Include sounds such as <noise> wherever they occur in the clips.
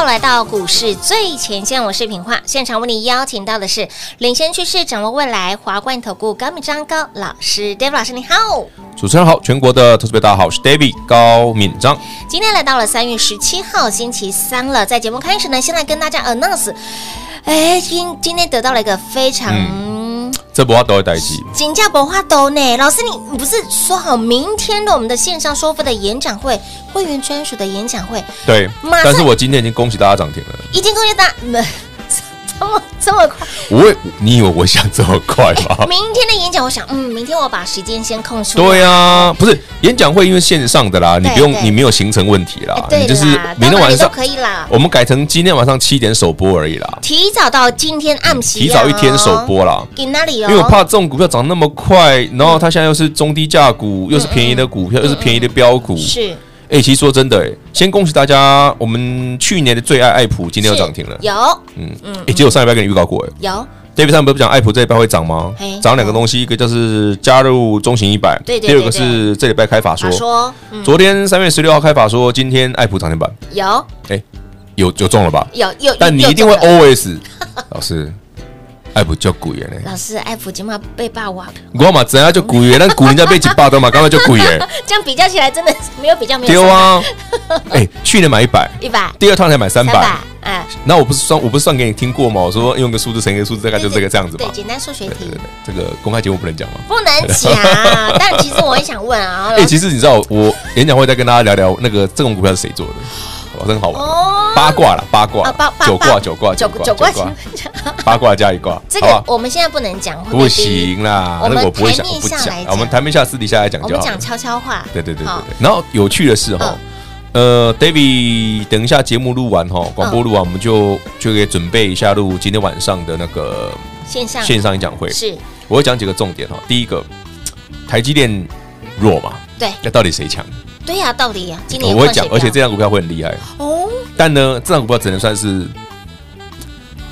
来到股市最前线，我是品化，现场为你邀请到的是领先趋势、掌握未来华冠投顾高敏章高老师，David 老师你好，主持人好，全国的投资者大家好，我是 David 高敏章。今天来到了三月十七号星期三了，在节目开始呢，先来跟大家 announce，哎，今今天得到了一个非常。嗯这不话都会代替，金价不话都呢。老师你不是说好明天的我们的线上收费的演讲会，会员专属的演讲会？对，但是我今天已经恭喜大家涨停了，已经恭喜大家。<laughs> 这么这么快？我会，你以为我想这么快吗？明天的演讲，我想，嗯，明天我把时间先空出来。对啊，不是演讲会，因为线上的啦，你不用，你没有行程问题啦，你就是明天晚上可以啦。我们改成今天晚上七点首播而已啦。提早到今天暗时，提早一天首播啦。给哪里哦？因为我怕这种股票涨那么快，然后它现在又是中低价股，又是便宜的股票，又是便宜的标股，是。哎，其实说真的，哎，先恭喜大家，我们去年的最爱爱普今天又涨停了。有，嗯嗯，哎，其实我上礼拜跟你预告过，哎，有。David 上不是讲爱普这一拜会涨吗？涨两个东西，一个就是加入中型一百，对对。第二个是这礼拜开法说。说，昨天三月十六号开法说，今天爱普涨停板。有，哎，有有中了吧？有有。但你一定会 always，老师。爱普叫贵的呢，老师，爱普今晚被霸王。我嘛，怎样就贵的？<laughs> 那股人家被几霸的嘛，刚刚就贵耶。这样比较起来，真的没有比较没有。丢啊！哎，去年买一百，一百，第二趟才买三百，哎，那我不是算，我不是算给你听过吗？我说用个数字乘一个数字，大概就这个这样子嘛。对，简单数学题。这个公开节目不能讲吗？不能讲。但其实我也想问啊，<laughs> 哎，其实你知道，我演讲会再跟大家聊聊那个这种股票是谁做的。真好玩哦！八卦了，八卦，九卦，九卦，九卦，九卦，八卦加一卦。这个我们现在不能讲，不行啦。我们台面下来，我们台面下私底下来讲就好。我们讲悄悄话。对对对对对。然后有趣的是哈，呃，David，等一下节目录完哈，广播录完，我们就就给准备一下录今天晚上的那个线上线上演讲会。是，我会讲几个重点哈。第一个，台积电弱嘛？对，那到底谁强？对呀，到底呀，今年我会讲，而且这张股票会很厉害哦。但呢，这张股票只能算是。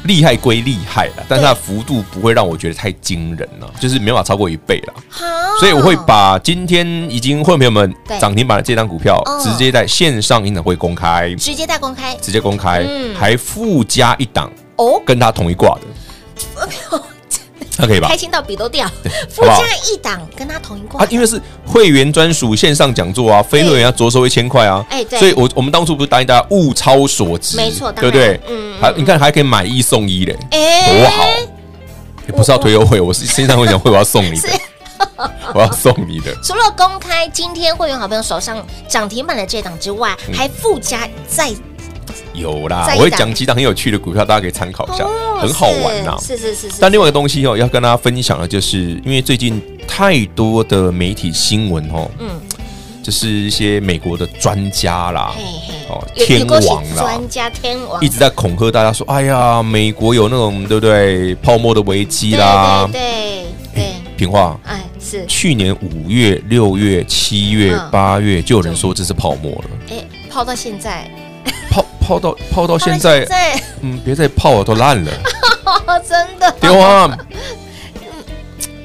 厉害归厉害了，但是它的幅度不会让我觉得太惊人了，就是没办法超过一倍了。所以我会把今天已经会员朋友们涨停板的这张股票，直接在线上演讲会公开，直接大公开，直接公开，还附加一档哦，跟它同一挂的。<laughs> 那可以吧？开心到笔都掉，<laughs> 附加一档跟他同一挂。啊，因为是会员专属线上讲座啊，非会员要着收一千块啊。哎，对。所以我我们当初不是答应大家物超所值，没错，对不对？嗯。还你看还可以买一送一嘞，哎，多好！也不是要推优惠，我是线上会讲会我要送你的，我要送你的。除了公开今天会员好朋友手上涨停板的这档之外，还附加再。有啦，我会讲几档很有趣的股票，大家可以参考一下，很好玩呐。是是是是。但另外一个东西哦，要跟大家分享的，就是因为最近太多的媒体新闻哦，嗯，就是一些美国的专家啦，哦，天王啦，专家天王。一直在恐吓大家说，哎呀，美国有那种对不对泡沫的危机啦，对对。平话，哎，是。去年五月、六月、七月、八月就有人说这是泡沫了，哎，泡到现在。泡泡到泡到现在，嗯，别再泡了，都烂了，<laughs> 真的。丢啊！嗯，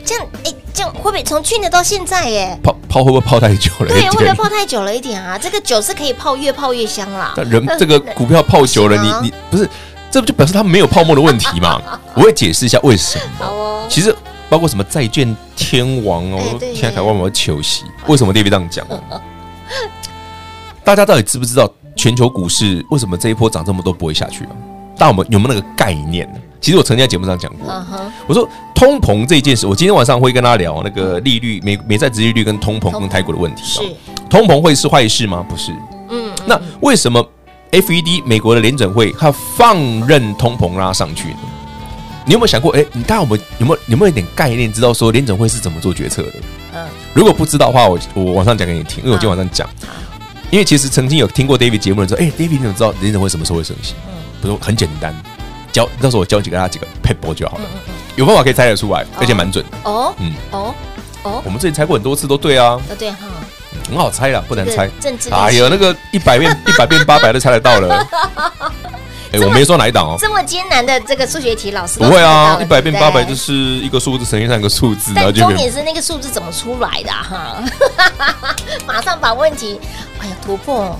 这样，哎，这样会不会从去年到现在，耶？泡泡会不会泡太久了？对，会不会泡太久了一点啊？这个酒是可以泡越泡越香啦。但人这个股票泡久了，你你不是，这不就表示它没有泡沫的问题吗？<laughs> 我会解释一下为什么。好哦。其实包括什么债券天王哦，天台湾有球席，为什么 David 这样讲？<laughs> 大家到底知不知道？全球股市为什么这一波涨这么多不会下去啊？但我们有没有那个概念呢？其实我曾经在节目上讲过，我说通膨这件事，我今天晚上会跟大家聊那个利率、美美债殖利率跟通膨跟台股的问题。是通膨会是坏事吗？不是。嗯。那为什么 FED 美国的联准会它放任通膨拉上去呢？你有没有想过？哎，你大家有没有有没有有没有一点概念，知道说联准会是怎么做决策的？嗯。如果不知道的话，我我晚上讲给你听，因为我今天晚上讲。因为其实曾经有听过 David 节目的时候，哎，David 你怎么知道林总会什么时候会升息？嗯，不是很简单，教到时候我教几个大家几个 paper 就好了。有方法可以猜得出来，而且蛮准的。哦，嗯，哦，哦，我们之前猜过很多次都对啊。都对哈，很好猜啦，不难猜。政治哎呦，那个一百遍一百遍八百都猜得到了。<laughs> 哎，我没说哪一档哦。这么艰难的这个数学题，老师不会啊，一百变八百就是一个数字乘以上一个数字，然后就。重点是那个数字怎么出来的哈？<laughs> 马上把问题。哎呀，突破！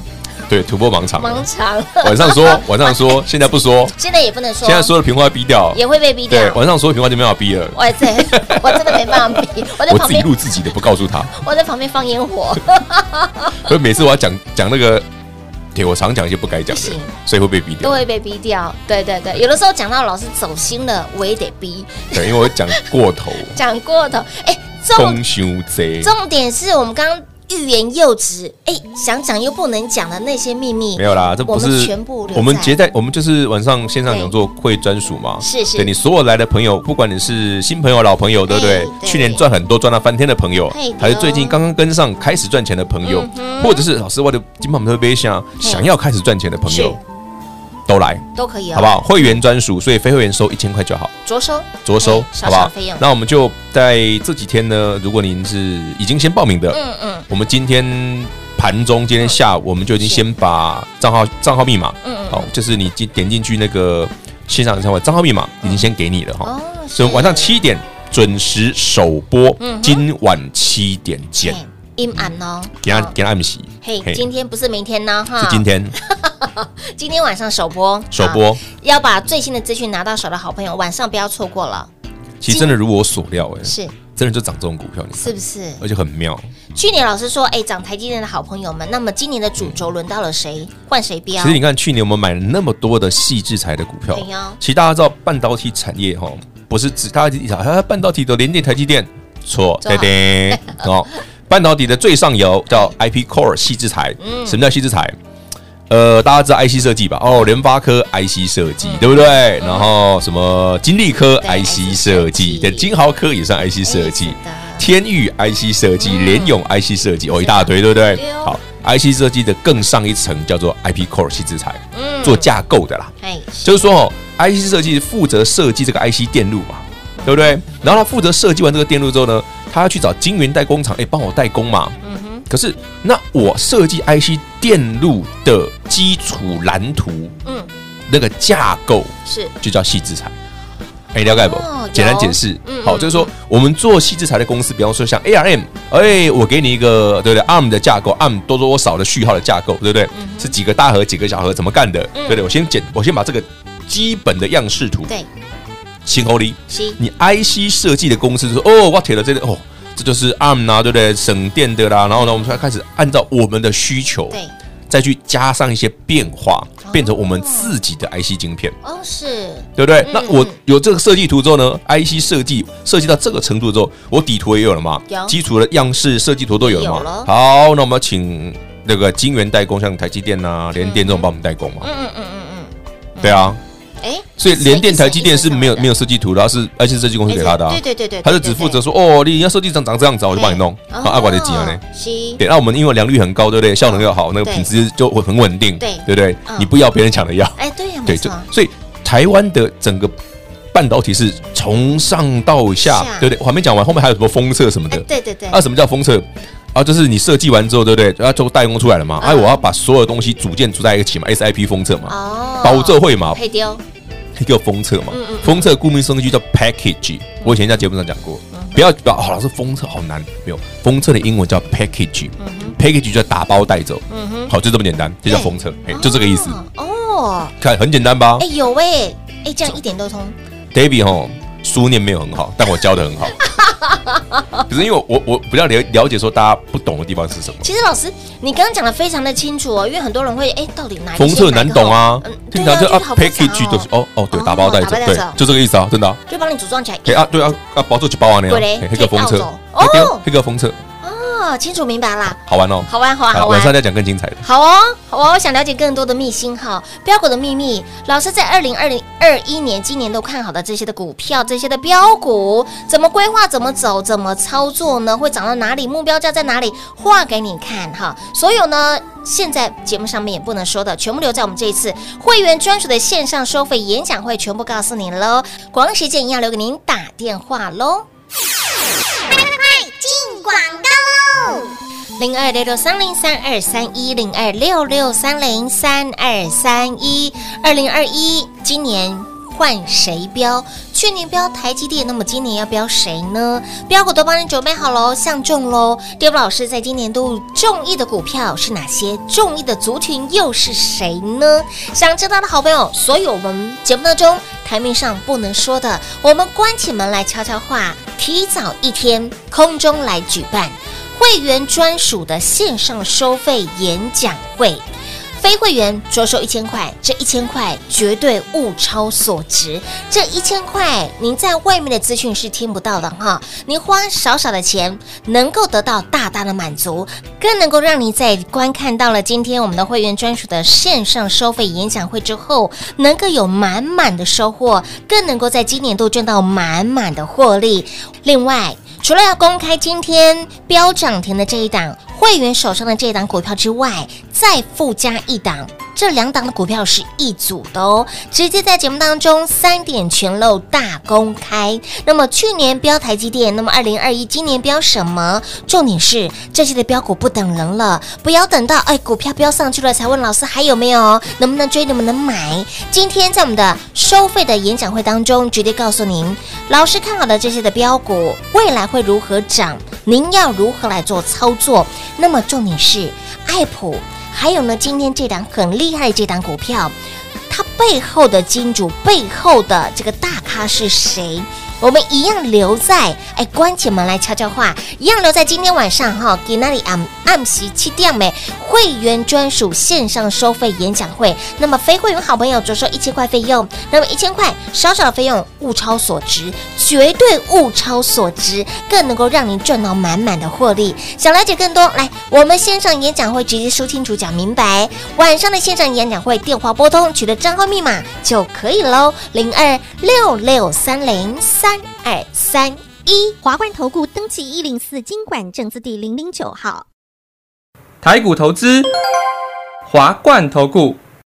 对，突破盲肠。盲肠。晚上说，晚上说，现在不说。<laughs> 现在也不能说。现在说的平话逼掉，也会被逼掉。对，晚上说的平话就没法逼了。我真，我真的没办法逼。我在 <laughs> 旁边，录自己的，不告诉他。我在旁边放烟火。所以每次我要讲讲那个，对我常讲一些不该讲的，所以会被逼掉。都会被逼掉。对对对，有的时候讲到老师走心了，我也得逼。对，因为我讲过头。<laughs> 讲过头，哎，重重点是我们刚刚。欲言又止，哎，想讲又不能讲的那些秘密，没有啦，这不是全部。我们接待，我们就是晚上线上讲座会专属嘛，是是。对你所有来的朋友，不管你是新朋友、老朋友，对不对？去年赚很多、赚到翻天的朋友，还是最近刚刚跟上、开始赚钱的朋友，或者是老师我的金宝特别想想要开始赚钱的朋友。都来都可以，好不好？会员专属，所以非会员收一千块就好，着收。着收，好不好？那我们就在这几天呢，如果您是已经先报名的，嗯嗯，我们今天盘中今天下午我们就已经先把账号账号密码，嗯嗯，好，就是你进点进去那个线上的账号密码已经先给你了哈，所以晚上七点准时首播，今晚七点见。阴暗哦，给他给他暗洗。嘿，今天不是明天呢，哈，是今天。<laughs> 今天晚上首播，首播要把最新的资讯拿到手的好朋友，晚上不要错过了。其实真的如我所料，哎，是真的就涨这种股票，你是不是？而且很妙。去年老师说，哎，涨台积电的好朋友们，那么今年的主轴轮到了谁？换谁标？其实你看，去年我们买了那么多的细制材的股票，其实大家知道半导体产业哈，不是指大家一想，半导体的连电、台积电，错，对对 <laughs> 哦。半导体的最上游叫 IP Core 矽智财，什么叫细制材？呃，大家知道 IC 设计吧？哦，联发科 IC 设计，对不对？然后什么金立科 IC 设计，对，金豪科也算 IC 设计，天域 IC 设计，联咏 IC 设计，哦，一大堆，对不对？好，IC 设计的更上一层叫做 IP Core 细制材，嗯，做架构的啦。哎，就是说哦，IC 设计负责设计这个 IC 电路嘛，对不对？然后他负责设计完这个电路之后呢，他要去找晶圆代工厂，哎，帮我代工嘛。嗯哼。可是那我设计 IC 电路的基础蓝图，嗯，那个架构是就叫矽智财。哎，了解不？简单解释，好，就是说我们做矽智财的公司，比方说像 ARM，哎，我给你一个对不对？ARM 的架构，ARM 多多少的序号的架构，对不对？是几个大核，几个小核，怎么干的？对不对？我先简，我先把这个基本的样式图，对，先后理。你 IC 设计的公司说，哦，我贴了这个，哦，这就是 ARM 啊，对不对？省电的啦，然后呢，我们才开始按照我们的需求，对。再去加上一些变化，变成我们自己的 IC 晶片哦，是对不对？那我有这个设计图之后呢，IC 设计设计到这个程度之后，我底图也有了嘛？有基础的样式设计图都有了嘛？好，那我们请那个晶圆代工，像台积电呐、联电这种帮我们代工嘛？嗯嗯嗯嗯嗯，对啊。哎，所以联电、台积电是没有没有设计图的，是 IC 设计公司给他的。对对对对，他就只负责说哦，你要设计长长这样子，我就帮你弄。阿管的几样呢？对，那我们因为良率很高，对不对？效能又好，那个品质就会很稳定，对对不对？你不要别人抢着要。哎，对呀，对，就所以台湾的整个半导体是从上到下，对不对？我还没讲完，后面还有什么封测什么的？对对对。啊，什么叫封测？啊，就是你设计完之后，对不对？啊做代工出来了嘛？哎，我要把所有东西组件组在一起嘛，SIP 封测嘛。哦。保证会嘛？配丢。一个封测嘛，封测顾名思义叫 package。我以前在节目上讲过，不要不要，老师封测好难，没有。封测的英文叫 package，package 就打包带走，好就这么简单，就叫封测，哎，就这个意思。哦，看很简单吧？哎，有哎，哎，这样一点都通。David 哈，书念没有很好，但我教的很好。<laughs> 可是因为我我比较了了解说大家不懂的地方是什么。其实老师，你刚刚讲的非常的清楚哦，因为很多人会哎，到底哪封测难懂啊？嗯经常就啊，package 都是哦哦，对，打包带走，对，就这个意思啊，真的。就帮你组装起来。对啊，对啊，啊，包住就包完了。对嘞，黑个封测哦，黑个封测。哦，清楚明白啦，好玩哦，好玩，好玩，好玩。晚上再讲更精彩的。好哦，好哦，我想了解更多的秘辛哈，标股的秘密。老师在二零二零二一年今年都看好的这些的股票，这些的标股，怎么规划，怎么走，怎么操作呢？会涨到哪里？目标价在哪里？画给你看哈。所有呢，现在节目上面也不能说的，全部留在我们这一次会员专属的线上收费演讲会，全部告诉你喽。广告时间一样留给您打电话喽。快快快，进广告。零二六六三零三二三一零二六六三零三二三一，二零二一今年换谁标？去年标台积电，那么今年要标谁呢？标股都帮你准备好喽，相中喽丢老师在今年度中意的股票是哪些？中意的族群又是谁呢？想知道的好朋友，所有我们节目当中台面上不能说的，我们关起门来悄悄话，提早一天空中来举办。会员专属的线上收费演讲会，非会员着收一千块，这一千块绝对物超所值。这一千块您在外面的资讯是听不到的哈，您花少少的钱能够得到大大的满足，更能够让您在观看到了今天我们的会员专属的线上收费演讲会之后，能够有满满的收获，更能够在今年度赚到满满的获利。另外，除了要公开今天标涨停的这一档会员手上的这一档股票之外，再附加一档。这两档的股票是一组的哦，直接在节目当中三点全漏大公开。那么去年标台积电，那么二零二一今年标什么？重点是这些的标股不等人了，不要等到哎股票标上去了才问老师还有没有，能不能追，能不能买？今天在我们的收费的演讲会当中，直接告诉您，老师看好的这些的标股未来会如何涨，您要如何来做操作？那么重点是爱普。还有呢，今天这档很厉害，这档股票，它背后的金主，背后的这个大咖是谁？我们一样留在哎，关起门来悄悄话，一样留在今天晚上哈，给那里暗暗时七点美会员专属线上收费演讲会。那么非会员好朋友着收一千块费用，那么一千块少少的费用物超所值，绝对物超所值，更能够让您赚到满满的获利。想了解更多，来我们线上演讲会直接说清楚讲明白。晚上的线上演讲会电话拨通取得账号密码就可以喽，零二六六三零三。二三一，华冠投顾登记一零四经管证字第零零九号。台股投资，华冠投顾。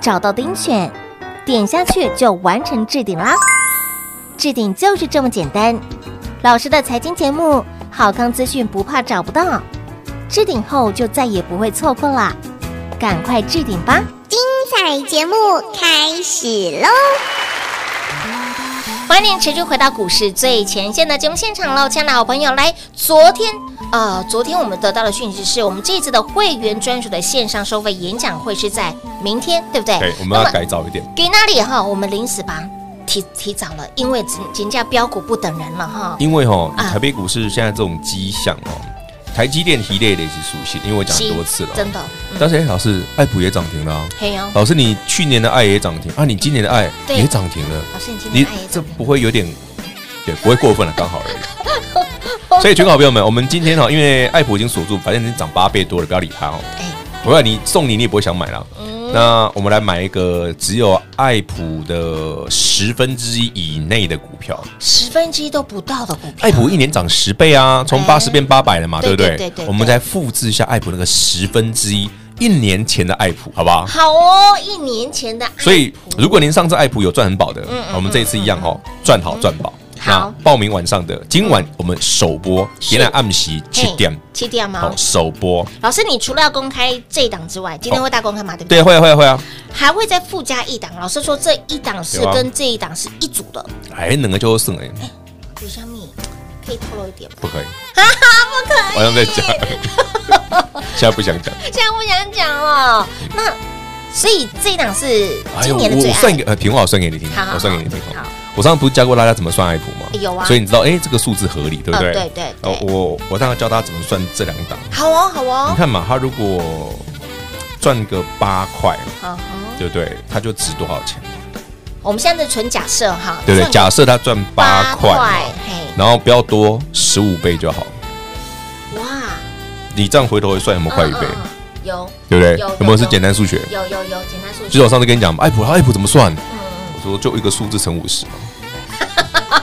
找到钉选，点下去就完成置顶啦。置顶就是这么简单。老师的财经节目，好康资讯不怕找不到。置顶后就再也不会错过啦，赶快置顶吧！精彩节目开始喽！欢迎持续回到股市最前线的节目现场喽，亲爱的好朋友，来，昨天。呃，昨天我们得到的讯息是我们这次的会员专属的线上收费演讲会是在明天，对不对？对，我们要改早一点。给那里哈，我们临时把提提早了，因为金价标股不等人了哈。因为哈，台北股市现在这种迹象哦，台积电提列的是属性，因为我讲多次了，真的。但是哎，老师，爱普也涨停了啊。老师，你去年的爱也涨停啊，你今年的爱也涨停了。老师，你今年的爱你这不会有点，对，不会过分了，刚好而已。所以，全国好朋友们，我们今天哈，因为爱普已经锁住，反正已经涨八倍多了，不要理它哦。哎，不要你送你，你也不会想买了。嗯，那我们来买一个只有爱普的十分之一以内的股票，十分之一都不到的股票。爱普一年涨十倍啊，从八十变八百了嘛，对不对？对对。我们再复制一下爱普那个十分之一一年前的爱普，好不好？好哦，一年前的。所以，如果您上次爱普有赚很饱的，我们这一次一样哦，赚好赚饱。好，报名晚上的今晚我们首播，现在暗喜七点七点吗？好，首播。老师，你除了要公开这一档之外，今天会大公开吗？对不对？对，会啊，会啊，会啊。还会再附加一档。老师说这一档是跟这一档是一组的。哎，两个就剩哎。有虾米？可以透露一点吗？不可以。哈哈，不可以。晚上再讲。<laughs> 现在不想讲。现在不想讲了。那所以这一档是今年的最爱。我算给呃，平话我算给你听。我算给你听。好。我上次不是教过大家怎么算爱普吗？有啊，所以你知道，哎，这个数字合理，对不对？对对。我我当时教大家怎么算这两档。好哦，好哦。你看嘛，他如果赚个八块，对不对？他就值多少钱？我们现在是纯假设哈，对不对？假设他赚八块，然后不要多十五倍就好。哇！你这样回头会算有没有快一倍？有，对不对？有没有是简单数学？有有有简单数学。就是我上次跟你讲，爱普爱普怎么算？说就一个数字乘五十嘛，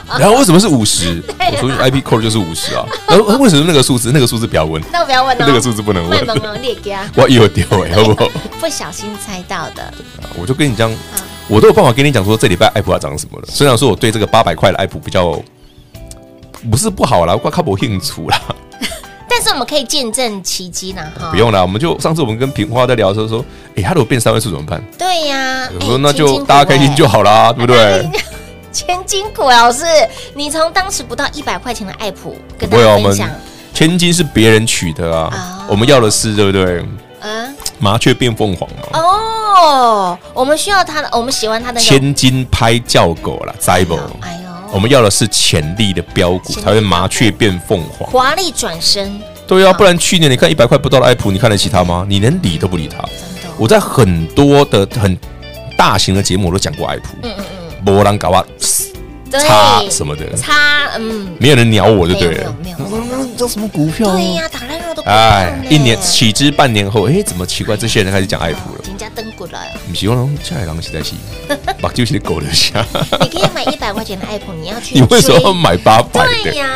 <laughs> 然后为什么是五十？我说 IP core 就是五十啊。然后为什么那个数字？那个数字不要问，那个不要问，那个数字不能问。<laughs> 我有丢哎，好不好？<laughs> 不小心猜到的。我就跟你讲，我都有办法跟你讲说这礼拜爱普要涨什么了。虽然说我对这个八百块的爱普比较不是不好啦，我靠不兴趣啦。但是我们可以见证奇迹呢，哈！不用了，我们就上次我们跟平花在聊的时候说，哎，他如果变三位数怎么办？对呀，我说那就大家开心就好啦，对不对？千金股老师，你从当时不到一百块钱的爱普跟大家分享，千金是别人取的啊，我们要的是对不对？嗯，麻雀变凤凰嘛。哦，我们需要他的，我们喜欢他的千金拍叫狗了，在不？哎呦。我们要的是潜力的标股，才会麻雀变凤凰，华丽转身。对啊，不然去年你看一百块不到的爱普，你看得起他吗？你连理都不理他。真的，我在很多的很大型的节目我都讲过爱普。嗯嗯嗯。波浪搞啊，差什么的？差嗯，没有人鸟我就对了。没有没有。这什么股票？对呀，打烂了都。哎，一年起之半年后，哎，怎么奇怪？这些人开始讲爱普了。登过来。你喜欢龙下海狼实在是，把旧鞋狗留下。你可以买一百块钱的 app，，你要去。<laughs> 你为什么要买八百的？对呀。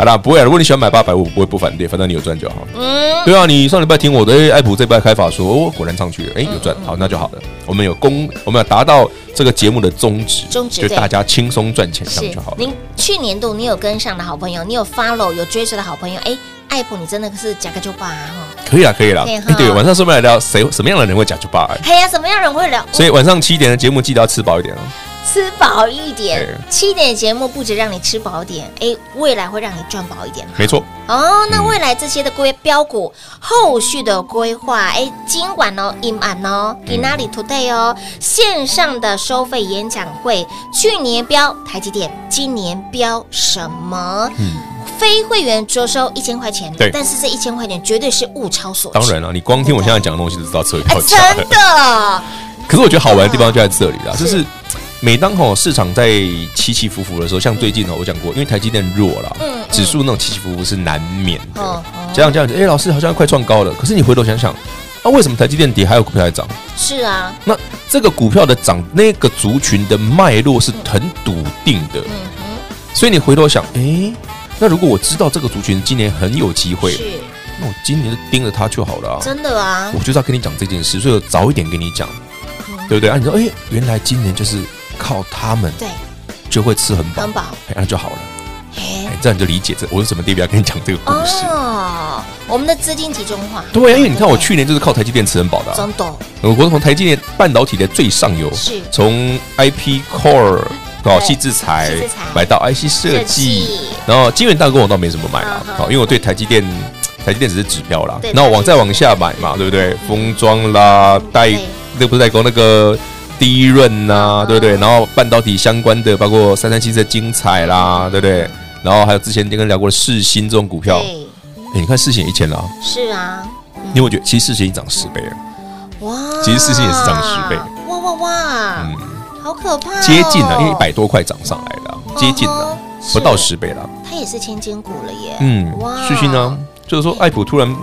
好啦，不会啊。如果你喜欢买八百，我不会不反对，反正你有赚就好。嗯，对啊，你上礼拜听我的，哎，爱普这礼拜开法说，哦，果然上去了，哎，有赚，好，那就好了。我们有功，我们要达到这个节目的宗旨，宗旨就大家轻松赚钱，这样就好了。您去年度你有跟上的好朋友，你有 follow 有追随的好朋友，哎，爱普你真的是假个就罢哈。可以啦，可以啦。对，晚上顺便来聊，谁什么样的人会加就罢？嘿呀，什么样的人会聊？所以晚上七点的节目记得要吃饱一点哦。吃饱一点，七点节目不止让你吃饱点，哎，未来会让你赚饱一点。没错。哦，那未来这些的规标股后续的规划，哎，今晚哦，今晚哦，给哪里 today 哦，线上的收费演讲会，去年标台积电，今年标什么？嗯，非会员着收一千块钱，对，但是这一千块钱绝对是物超所值。当然了，你光听我现在讲的东西就知道车票价真的。可是我觉得好玩的地方就在这里了，就是。每当吼市场在起起伏伏的时候，像最近哦，我讲过，因为台积电弱了，嗯，指数那种起起伏伏是难免的。这样这样子，哎，老师好像快创高了，可是你回头想想，那为什么台积电跌还有股票在涨？是啊，那这个股票的涨，那个族群的脉络是很笃定的。嗯哼，所以你回头想，哎，那如果我知道这个族群今年很有机会，是，那我今年就盯着它就好了。真的啊，我就是要跟你讲这件事，所以我早一点跟你讲，对不对啊？你说，哎，原来今年就是。靠他们，对，就会吃很饱，很饱，那就好了。哎，这样你就理解这我为什么特别要跟你讲这个故事哦。我们的资金集中化，对，因为你看我去年就是靠台积电吃很饱的，真的。我从台积电半导体的最上游，是从 IP Core 到矽智财买到 IC 设计，然后晶圆代工我倒没什么买啊，好，因为我对台积电，台积电只是指标啦。那我往再往下买嘛，对不对？封装啦，代那不是代工那个。低润呐，对不对？然后半导体相关的，包括三三七的精彩啦，对不对？然后还有之前跟跟聊过的世新这种股票，哎，你看世新一千了，是啊，因为我觉得其实世新已经涨十倍了，哇，其实世新也是涨十倍，哇哇哇，嗯，好可怕，接近了，因为一百多块涨上来了，接近了，不到十倍了，它也是千金股了耶，嗯，哇，世新呢，就是说艾普突然。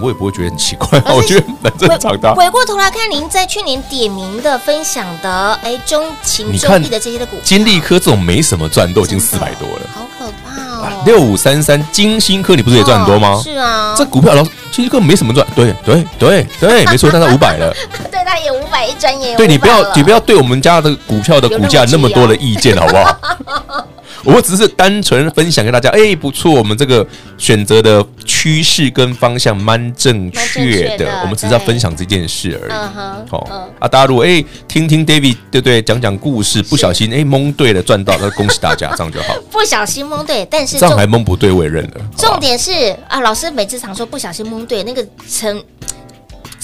我也不会觉得很奇怪，<laughs> 我觉得蛮正常的。回过头来看，您在去年点名的分享的，哎，中情中意的这些的股，金利科这种没什么赚，都已经四百多了，好可怕哦！六五三三金星科，你不是也赚很多吗？是啊，这股票老金星科没什么赚，对对对对，<laughs> 没错，但它五百了，<laughs> 对，它也五百一转眼，对你不要你不要对我们家的股票的股价那么多的意见，好不好？我只是单纯分享给大家，哎，不错，我们这个选择的趋势跟方向蛮正确的。我们只是要分享这件事而已。好啊，大家如果哎听听 David 对不对？讲讲故事，不小心哎蒙对了赚到，那恭喜大家，这样就好。不小心蒙对，但是这样还蒙不对，我也认了。重点是啊，老师每次常说不小心蒙对，那个成。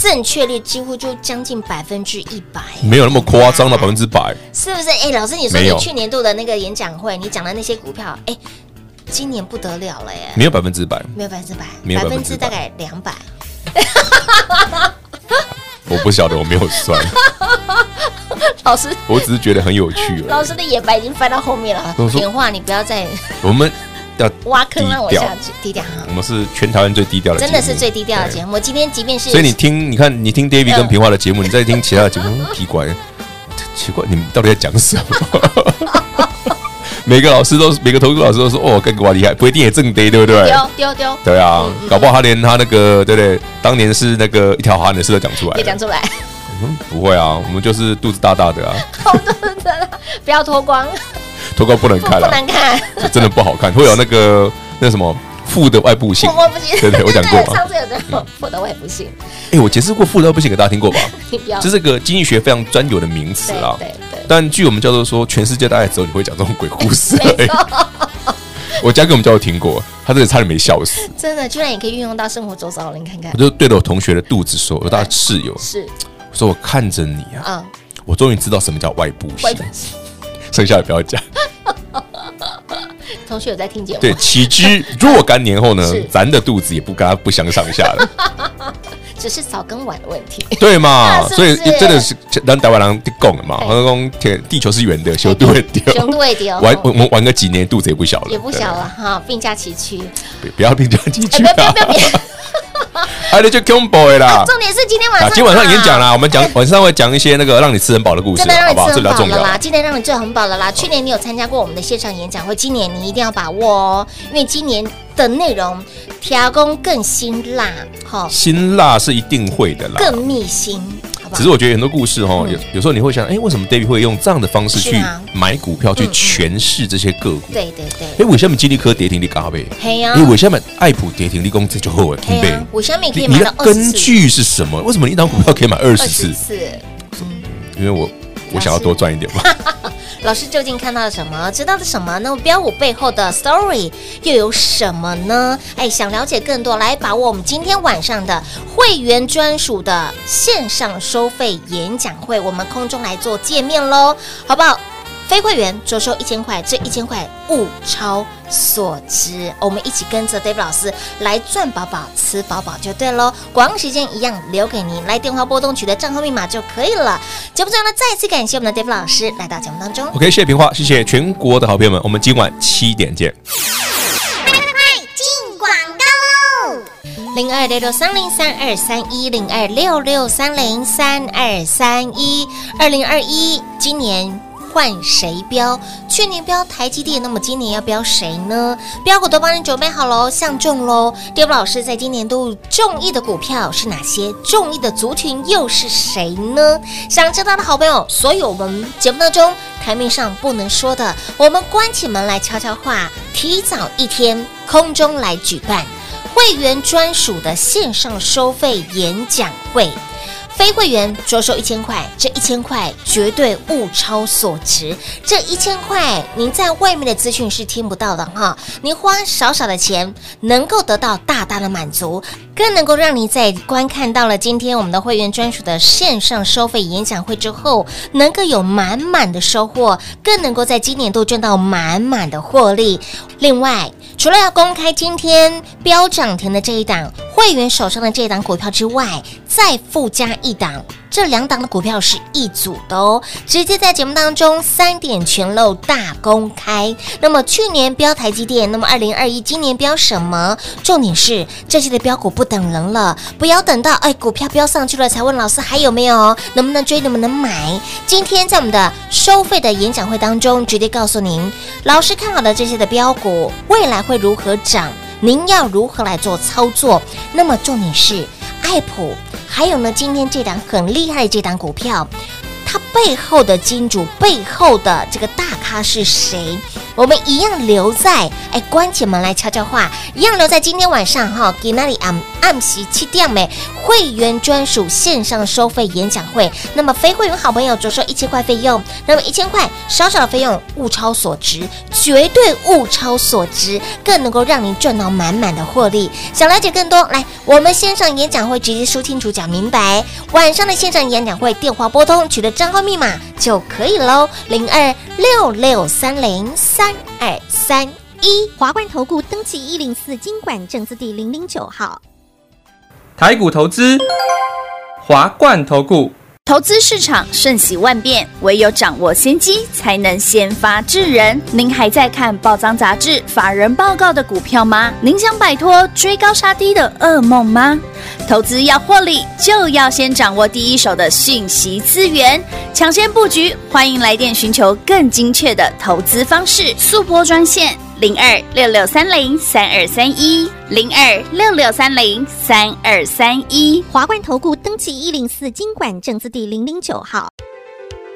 正确率几乎就将近百分之一百，没有那么夸张的百分之百，是不是？哎，老师，你说你去年度的那个演讲会，你讲的那些股票，哎，今年不得了了耶！没有百分之百，没有百分之百，百分之大概两百。<laughs> 我不晓得，我没有算。<laughs> 老师，我只是觉得很有趣。老师的眼白已经翻到后面了。电话，你不要再我们。要挖坑让我下去，低调。我们是全台湾最低调的，真的是最低调的节目。今天即便是，所以你听，你看，你听 David 跟平华的节目，你再听其他的节目，<laughs> 奇怪，奇怪，你们到底在讲什么？<laughs> 每个老师都，每个投资老师都说，哦，更瓜厉害，不一定也正对，对不对？丢丢丢，对啊，搞不好他连他那个，对不对？当年是那个一条好汉的事都讲出来，也讲出来。嗯，不会啊，我们就是肚子大大的啊，好 <laughs> 肚子，不要脱光。脱光不能看了，不能看，真的不好看，会有那个那什么负的外部性，对对，我讲过，<laughs> 上次有这种负的外部性。哎，我解释过负的外部性给大家听过吧？<laughs> 这是个经济学非常专有的名词啊。对对。但据我们教授说，全世界大概只有你会讲这种鬼故事。<laughs> 我家给我们教授听过，他这里差点没笑死。真的，居然也可以运用到生活周遭了，你看看。我就对着我同学的肚子说：“我大室友是，我说我看着你啊，我终于知道什么叫外部性。”剩下的不要讲。同学有在听节目？对，岂知 <laughs> 若干年后呢，咱的肚子也不跟他不相上下了。<laughs> 只是早跟晚的问题，对嘛？<laughs> 所以真的是让台湾人讲了嘛。他说天地球是圆的，修都会丢，修都会丢。玩我们玩个几年，肚子也不小了，也不小了哈，并驾齐驱。不要并驾齐驱，不要不要不要。<laughs> 哎，你就 combo 啦。<laughs> 重点是今天晚上，今天晚上已经讲了，我们讲晚上会讲一些那个让你吃很饱的故事，好不好？这比较重要啦。今天让你吃很饱了啦。去年你有参加过我们的线上演讲会，今年你一定要把握哦，因为今年的内容调工更辛辣，哈，辛辣是一定会的啦，更密心。只是我觉得很多故事哈，有有时候你会想，哎，为什么 David 会用这样的方式去买股票，去诠释这些个股？对对对。哎，为什么金利科跌停你嘎呗？嘿呀。哎，为什么爱普跌停你工资就后悔停呗？为什么可以买到二十四？根据是什么？为什么一张股票可以买二十次？是，因为我我想要多赚一点嘛。<laughs> 老师究竟看到了什么？知道了什么？那么标五背后的 story 又有什么呢？哎，想了解更多，来把握我们今天晚上的会员专属的线上收费演讲会，我们空中来做见面喽，好不好？非会员着收一千块，这一千块物超所值，我们一起跟着 David 老师来赚宝宝、吃饱饱就对喽。广告时间一样留给您，来电话拨动取得账号密码就可以了。节目最后呢，再次感谢我们的 David 老师来到节目当中。OK，谢谢平花，谢谢全国的好朋友们，我们今晚七点见。快快快进广告喽！零二六六三零三二三一零二六六三零三二三一二零二一，今年。换谁标？去年标台积电，那么今年要标谁呢？标股都帮你准备好喽，相中喽！David 老师在今年度中意的股票是哪些？中意的族群又是谁呢？想知道的好朋友，所有我们节目当中台面上不能说的，我们关起门来悄悄话，提早一天空中来举办会员专属的线上收费演讲会。非会员着收一千块，这一千块绝对物超所值。这一千块您在外面的资讯是听不到的哈，您花少少的钱能够得到大大的满足，更能够让你在观看到了今天我们的会员专属的线上收费演讲会之后，能够有满满的收获，更能够在今年度赚到满满的获利。另外，除了要公开今天标涨停的这一档会员手上的这一档股票之外，再附加一档。这两档的股票是一组的哦，直接在节目当中三点全漏大公开。那么去年标台积电，那么二零二一今年标什么？重点是这些的标股不等人了，不要等到哎股票标上去了才问老师还有没有，能不能追，能不能买？今天在我们的收费的演讲会当中，直接告诉您，老师看好的这些的标股未来会如何涨，您要如何来做操作？那么重点是爱普。还有呢，今天这档很厉害的这档股票，它背后的金主，背后的这个大咖是谁？我们一样留在哎，关起门来悄悄话，一样留在今天晚上哈，给那里暗暗时七点美会员专属线上收费演讲会。那么非会员好朋友着收一千块费用，那么一千块少少的费用物超所值，绝对物超所值，更能够让您赚到满满的获利。想了解更多，来我们线上演讲会直接说清楚讲明白。晚上的线上演讲会电话拨通取得账号密码就可以喽，零二六六三零三。三二三一，华冠投顾登记一零四经管证字第零零九号，台股投资，华冠投顾。投资市场瞬息万变，唯有掌握先机，才能先发制人。您还在看报章杂志、法人报告的股票吗？您想摆脱追高杀低的噩梦吗？投资要获利，就要先掌握第一手的信息资源，抢先布局。欢迎来电寻求更精确的投资方式，速拨专线。零二六六三零三二三一，零二六六三零三二三一，华冠投顾登记一零四经管证字第零零九号。